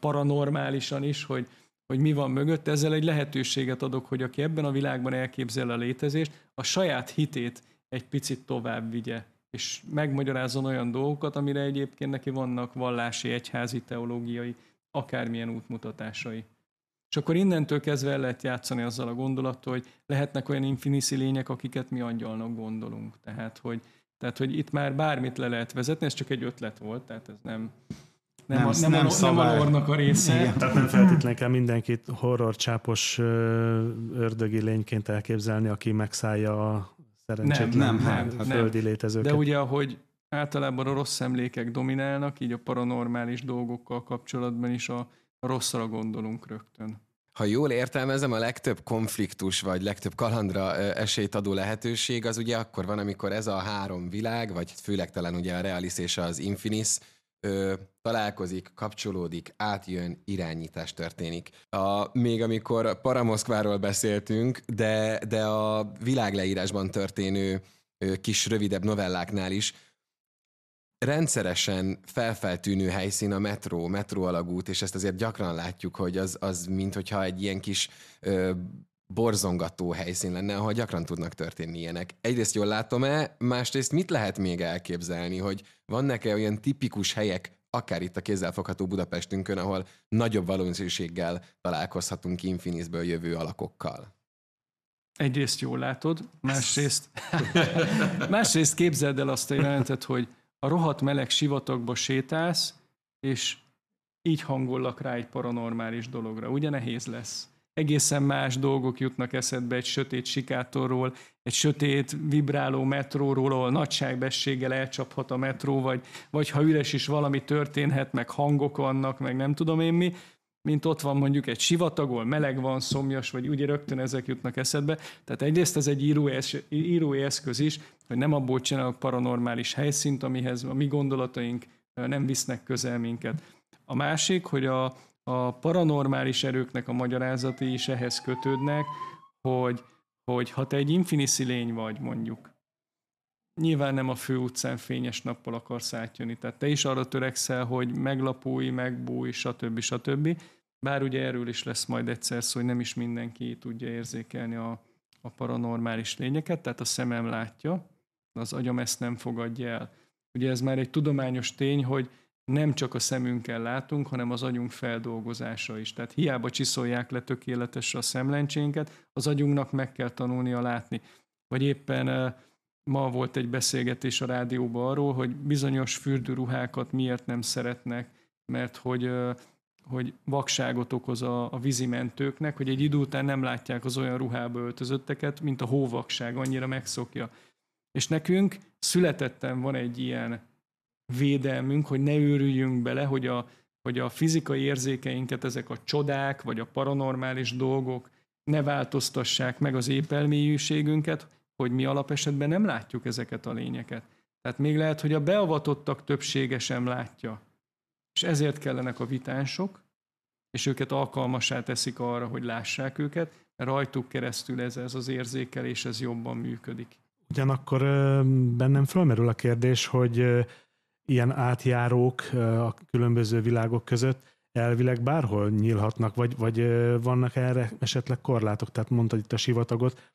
paranormálisan is, hogy, hogy mi van mögött, ezzel egy lehetőséget adok, hogy aki ebben a világban elképzel a létezést, a saját hitét egy picit tovább vigye, és megmagyarázzon olyan dolgokat, amire egyébként neki vannak vallási, egyházi, teológiai akármilyen útmutatásai. És akkor innentől kezdve el lehet játszani azzal a gondolattal, hogy lehetnek olyan infiniszi lények, akiket mi angyalnak gondolunk. Tehát hogy, tehát, hogy itt már bármit le lehet vezetni, ez csak egy ötlet volt, tehát ez nem, nem, nem, a, nem, nem, a, nem a lornak a része. Igen. Tehát nem feltétlenül kell mindenkit horror csápos ördögi lényként elképzelni, aki megszállja a szerencsétlen nem, nem, nem, földi létezőket. De ugye, ahogy általában a rossz emlékek dominálnak, így a paranormális dolgokkal kapcsolatban is a, rosszra gondolunk rögtön. Ha jól értelmezem, a legtöbb konfliktus vagy legtöbb kalandra esélyt adó lehetőség az ugye akkor van, amikor ez a három világ, vagy főleg talán ugye a Realis és az Infinis találkozik, kapcsolódik, átjön, irányítás történik. A, még amikor Paramoszkváról beszéltünk, de, de a világleírásban történő kis rövidebb novelláknál is rendszeresen felfeltűnő helyszín a metró, metró alagút, és ezt azért gyakran látjuk, hogy az, az mint hogyha egy ilyen kis ö, borzongató helyszín lenne, ahol gyakran tudnak történni ilyenek. Egyrészt jól látom-e, másrészt mit lehet még elképzelni, hogy vannak-e olyan tipikus helyek, akár itt a kézzelfogható Budapestünkön, ahol nagyobb valószínűséggel találkozhatunk Infinisből jövő alakokkal? Egyrészt jól látod, másrészt, *laughs* másrészt képzeld el azt a jelentet, hogy a rohadt meleg sivatagba sétálsz, és így hangollak rá egy paranormális dologra. Ugye nehéz lesz? Egészen más dolgok jutnak eszedbe egy sötét sikátorról, egy sötét, vibráló metróról, ahol nagyságbességgel elcsaphat a metró, vagy, vagy ha üres is valami történhet, meg hangok vannak, meg nem tudom én mi, mint ott van mondjuk egy sivatagol, meleg van, szomjas, vagy ugye rögtön ezek jutnak eszedbe. Tehát egyrészt ez egy írói, eszköz is, hogy nem abból csinálok paranormális helyszínt, amihez a mi gondolataink nem visznek közel minket. A másik, hogy a, a paranormális erőknek a magyarázati is ehhez kötődnek, hogy, hogy ha te egy infinici lény vagy mondjuk, nyilván nem a fő utcán fényes nappal akarsz átjönni, tehát te is arra törekszel, hogy meglapulj, megbújj, stb. stb. Bár ugye erről is lesz majd egyszer szó, hogy nem is mindenki tudja érzékelni a, a paranormális lényeket, tehát a szemem látja, az agyam ezt nem fogadja el. Ugye ez már egy tudományos tény, hogy nem csak a szemünkkel látunk, hanem az agyunk feldolgozása is. Tehát hiába csiszolják le tökéletesre a szemlencsénket, az agyunknak meg kell tanulnia látni. Vagy éppen ma volt egy beszélgetés a rádióban arról, hogy bizonyos fürdőruhákat miért nem szeretnek, mert hogy hogy vakságot okoz a, a vízimentőknek, hogy egy idő után nem látják az olyan ruhába öltözötteket, mint a hóvakság, annyira megszokja. És nekünk születettem van egy ilyen védelmünk, hogy ne őrüljünk bele, hogy a, hogy a fizikai érzékeinket ezek a csodák, vagy a paranormális dolgok ne változtassák meg az épelmélyűségünket, hogy mi alapesetben nem látjuk ezeket a lényeket. Tehát még lehet, hogy a beavatottak többsége sem látja. És ezért kellenek a vitánsok, és őket alkalmasá teszik arra, hogy lássák őket, rajtuk keresztül ez, ez az érzékelés, ez jobban működik. Ugyanakkor bennem fölmerül a kérdés, hogy ilyen átjárók a különböző világok között elvileg bárhol nyílhatnak, vagy, vagy vannak erre esetleg korlátok, tehát mondtad itt a sivatagot,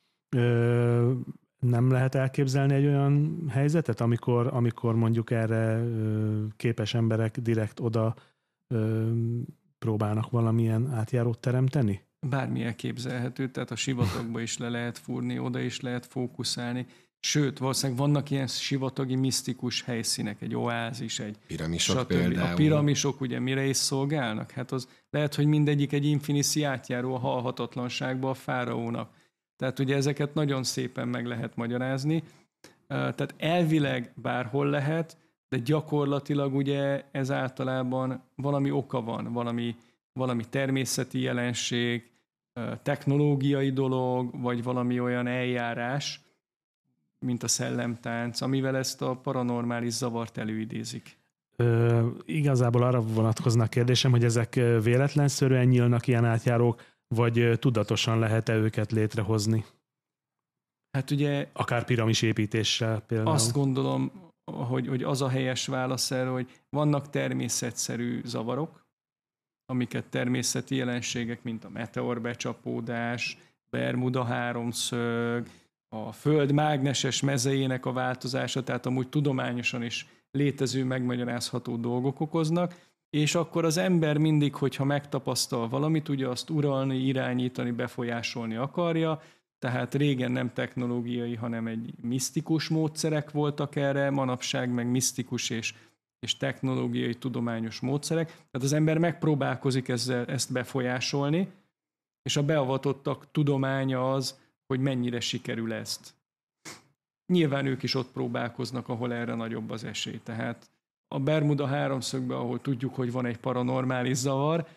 nem lehet elképzelni egy olyan helyzetet, amikor, amikor mondjuk erre képes emberek direkt oda próbálnak valamilyen átjárót teremteni? Bármi elképzelhető, tehát a sivatagba is le lehet fúrni, oda is lehet fókuszálni. Sőt, valószínűleg vannak ilyen sivatagi misztikus helyszínek, egy oázis, egy piramisok stb. például. A piramisok ugye mire is szolgálnak? Hát az lehet, hogy mindegyik egy infiniszi átjáró a halhatatlanságba a fáraónak. Tehát ugye ezeket nagyon szépen meg lehet magyarázni. Tehát elvileg bárhol lehet, de gyakorlatilag ugye ez általában valami oka van, valami, valami természeti jelenség, technológiai dolog, vagy valami olyan eljárás, mint a szellemtánc, amivel ezt a paranormális zavart előidézik. Ö, igazából arra vonatkoznak kérdésem, hogy ezek véletlenszerűen nyílnak ilyen átjárók, vagy tudatosan lehet-e őket létrehozni? Hát ugye... Akár piramis építéssel például. Azt gondolom, hogy, hogy az a helyes válasz erre, hogy vannak természetszerű zavarok, amiket természeti jelenségek, mint a meteorbecsapódás, Bermuda háromszög, a Föld mágneses mezejének a változása, tehát amúgy tudományosan is létező, megmagyarázható dolgok okoznak, és akkor az ember mindig, hogyha megtapasztal valamit, ugye azt uralni, irányítani, befolyásolni akarja, tehát régen nem technológiai, hanem egy misztikus módszerek voltak erre, manapság meg misztikus és, és technológiai, tudományos módszerek. Tehát az ember megpróbálkozik ezzel, ezt befolyásolni, és a beavatottak tudománya az, hogy mennyire sikerül ezt. Nyilván ők is ott próbálkoznak, ahol erre nagyobb az esély. Tehát a Bermuda háromszögbe, ahol tudjuk, hogy van egy paranormális zavar,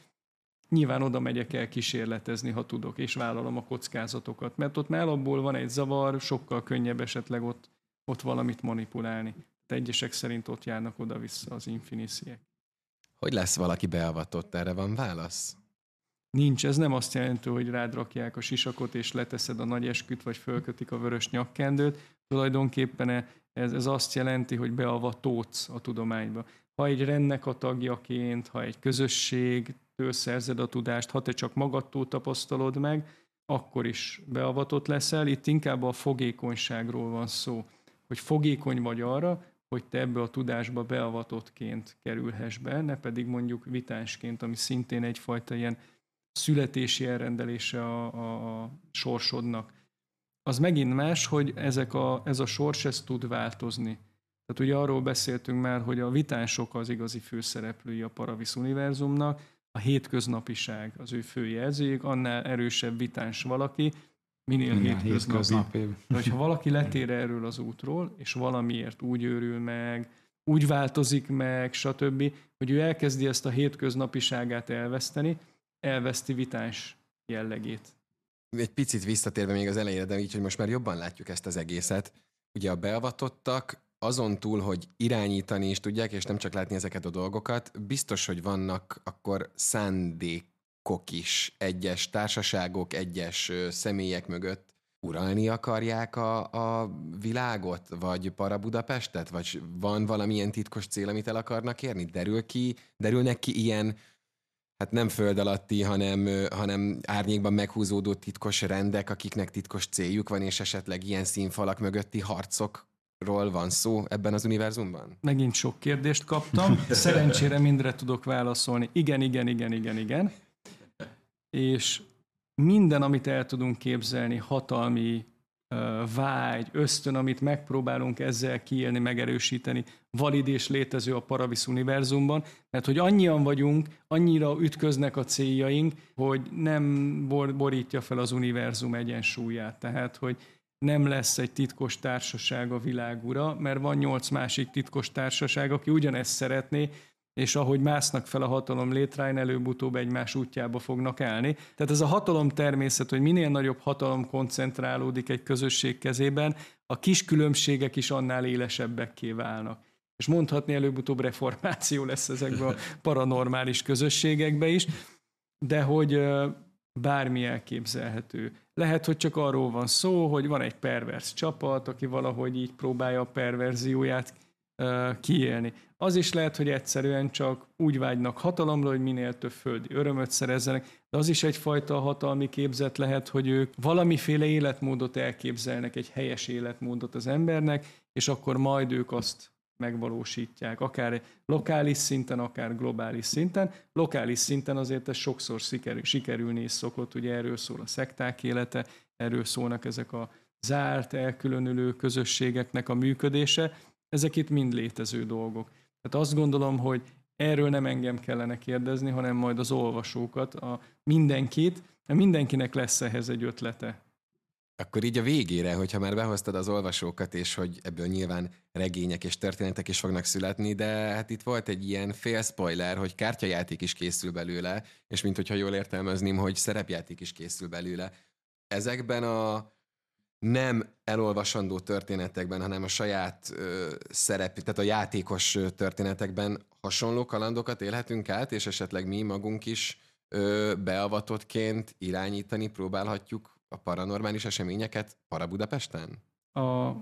nyilván oda megyek el kísérletezni, ha tudok, és vállalom a kockázatokat. Mert ott már abból van egy zavar, sokkal könnyebb esetleg ott, ott valamit manipulálni. De egyesek szerint ott járnak oda-vissza az infinisziek. Hogy lesz valaki beavatott? Erre van válasz? Nincs, ez nem azt jelenti, hogy rád rakják a sisakot, és leteszed a nagy esküt, vagy fölkötik a vörös nyakkendőt. Tulajdonképpen ez, ez azt jelenti, hogy beavatódsz a tudományba. Ha egy rendnek a tagjaként, ha egy közösségtől szerzed a tudást, ha te csak magadtól tapasztalod meg, akkor is beavatott leszel. Itt inkább a fogékonyságról van szó, hogy fogékony vagy arra, hogy te ebbe a tudásba beavatottként kerülhess be, ne pedig mondjuk vitánsként, ami szintén egyfajta ilyen születési elrendelése a, a, a sorsodnak. Az megint más, hogy ezek a, ez a sors ez tud változni. Tehát ugye arról beszéltünk már, hogy a vitánsok az igazi főszereplői a Paravis univerzumnak, a hétköznapiság az ő fő jelzőjük, annál erősebb vitáns valaki, minél Igen, hétköznapi. De hogyha valaki letér erről az útról, és valamiért úgy őrül meg, úgy változik meg, stb., hogy ő elkezdi ezt a hétköznapiságát elveszteni, elveszti vitáns jellegét. Egy picit visszatérve még az elejére, de így, hogy most már jobban látjuk ezt az egészet. Ugye a beavatottak azon túl, hogy irányítani is tudják, és nem csak látni ezeket a dolgokat, biztos, hogy vannak akkor szándékok is egyes társaságok, egyes személyek mögött, uralni akarják a, a világot, vagy para Budapestet, vagy van valamilyen titkos cél, amit el akarnak érni? Derül ki, derülnek ki ilyen, hát nem föld alatti, hanem, hanem árnyékban meghúzódó titkos rendek, akiknek titkos céljuk van, és esetleg ilyen színfalak mögötti harcokról van szó ebben az univerzumban? Megint sok kérdést kaptam, *laughs* szerencsére mindre tudok válaszolni. Igen, igen, igen, igen, igen. És minden, amit el tudunk képzelni, hatalmi vágy, ösztön, amit megpróbálunk ezzel kiélni, megerősíteni, valid és létező a Paravis univerzumban, mert hogy annyian vagyunk, annyira ütköznek a céljaink, hogy nem bor- borítja fel az univerzum egyensúlyát. Tehát, hogy nem lesz egy titkos társaság a világura, mert van nyolc másik titkos társaság, aki ugyanezt szeretné, és ahogy másznak fel a hatalom létráján, előbb-utóbb egymás útjába fognak állni. Tehát ez a hatalom természet, hogy minél nagyobb hatalom koncentrálódik egy közösség kezében, a kis különbségek is annál élesebbekké válnak. És mondhatni előbb-utóbb reformáció lesz ezekben a *laughs* paranormális közösségekbe is, de hogy bármi elképzelhető. Lehet, hogy csak arról van szó, hogy van egy pervers csapat, aki valahogy így próbálja a perverzióját kiélni. Az is lehet, hogy egyszerűen csak úgy vágynak hatalomra, hogy minél több földi örömöt szerezzenek, de az is egyfajta hatalmi képzet lehet, hogy ők valamiféle életmódot elképzelnek, egy helyes életmódot az embernek, és akkor majd ők azt megvalósítják, akár lokális szinten, akár globális szinten. Lokális szinten azért ez sokszor sikerül, sikerülni is szokott, ugye erről szól a szekták élete, erről szólnak ezek a zárt, elkülönülő közösségeknek a működése, ezek itt mind létező dolgok. Tehát azt gondolom, hogy erről nem engem kellene kérdezni, hanem majd az olvasókat, a mindenkit, mert mindenkinek lesz ehhez egy ötlete. Akkor így a végére, hogyha már behoztad az olvasókat, és hogy ebből nyilván regények és történetek is fognak születni, de hát itt volt egy ilyen fél spoiler, hogy kártyajáték is készül belőle, és mint hogyha jól értelmezném, hogy szerepjáték is készül belőle. Ezekben a nem elolvasandó történetekben, hanem a saját ö, szerep, tehát a játékos történetekben hasonló kalandokat élhetünk át, és esetleg mi magunk is ö, beavatottként irányítani próbálhatjuk a paranormális eseményeket para Budapesten? A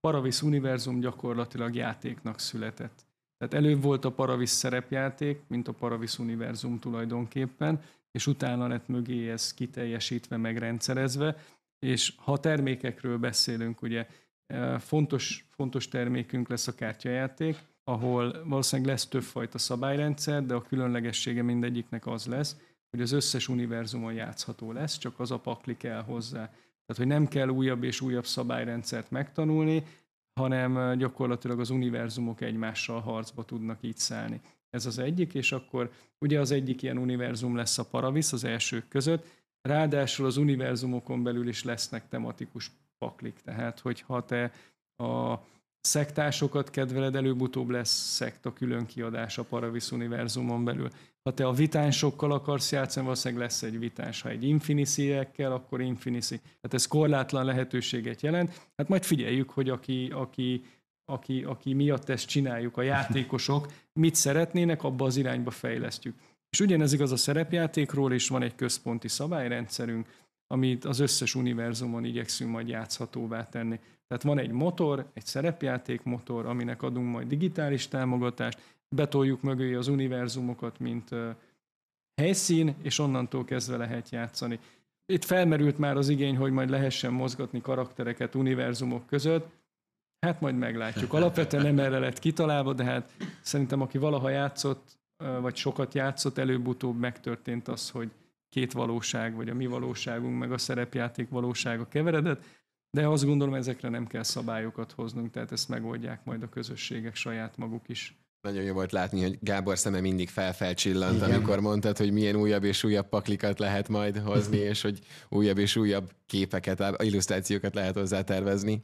Paravis univerzum gyakorlatilag játéknak született. Tehát előbb volt a Paravis szerepjáték, mint a Paravis univerzum tulajdonképpen, és utána lett mögé ez kiteljesítve, megrendszerezve, és ha termékekről beszélünk, ugye e, fontos, fontos termékünk lesz a kártyajáték, ahol valószínűleg lesz többfajta szabályrendszer, de a különlegessége mindegyiknek az lesz, hogy az összes univerzumon játszható lesz, csak az a pakli kell hozzá. Tehát, hogy nem kell újabb és újabb szabályrendszert megtanulni, hanem e, gyakorlatilag az univerzumok egymással harcba tudnak így szállni. Ez az egyik, és akkor ugye az egyik ilyen univerzum lesz a Paravis az elsők között, Ráadásul az univerzumokon belül is lesznek tematikus paklik, tehát hogyha te a szektásokat kedveled, előbb-utóbb lesz szekta külön kiadás a Paravis univerzumon belül. Ha te a vitánsokkal akarsz játszani, valószínűleg lesz egy vitáns. Ha egy infinisi akkor infinisi. Tehát ez korlátlan lehetőséget jelent. Hát majd figyeljük, hogy aki, aki, aki, aki miatt ezt csináljuk, a játékosok, mit szeretnének, abba az irányba fejlesztjük. És ugyanez igaz a szerepjátékról, és van egy központi szabályrendszerünk, amit az összes univerzumon igyekszünk majd játszhatóvá tenni. Tehát van egy motor, egy szerepjáték motor, aminek adunk majd digitális támogatást, betoljuk mögé az univerzumokat, mint helyszín, és onnantól kezdve lehet játszani. Itt felmerült már az igény, hogy majd lehessen mozgatni karaktereket univerzumok között, Hát majd meglátjuk. Alapvetően nem erre lett kitalálva, de hát szerintem aki valaha játszott, vagy sokat játszott, előbb-utóbb megtörtént az, hogy két valóság, vagy a mi valóságunk, meg a szerepjáték valósága keveredett, de azt gondolom, ezekre nem kell szabályokat hoznunk, tehát ezt megoldják majd a közösségek saját maguk is. Nagyon jó volt látni, hogy Gábor szeme mindig felfelcsillant, Igen. amikor mondtad, hogy milyen újabb és újabb paklikat lehet majd hozni, *laughs* és hogy újabb és újabb képeket, illusztrációkat lehet hozzá tervezni.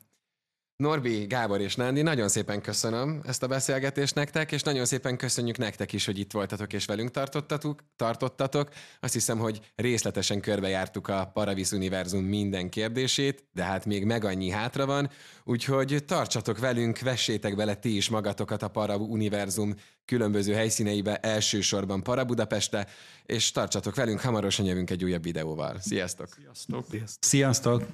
Norbi, Gábor és Nándi, nagyon szépen köszönöm ezt a beszélgetést nektek, és nagyon szépen köszönjük nektek is, hogy itt voltatok és velünk tartottatok. tartottatok. Azt hiszem, hogy részletesen körbejártuk a Paravis Univerzum minden kérdését, de hát még meg annyi hátra van, úgyhogy tartsatok velünk, vessétek bele ti is magatokat a Para Univerzum különböző helyszíneibe, elsősorban Para Budapeste, és tartsatok velünk, hamarosan jövünk egy újabb videóval. Sziasztok! Sziasztok! Sziasztok!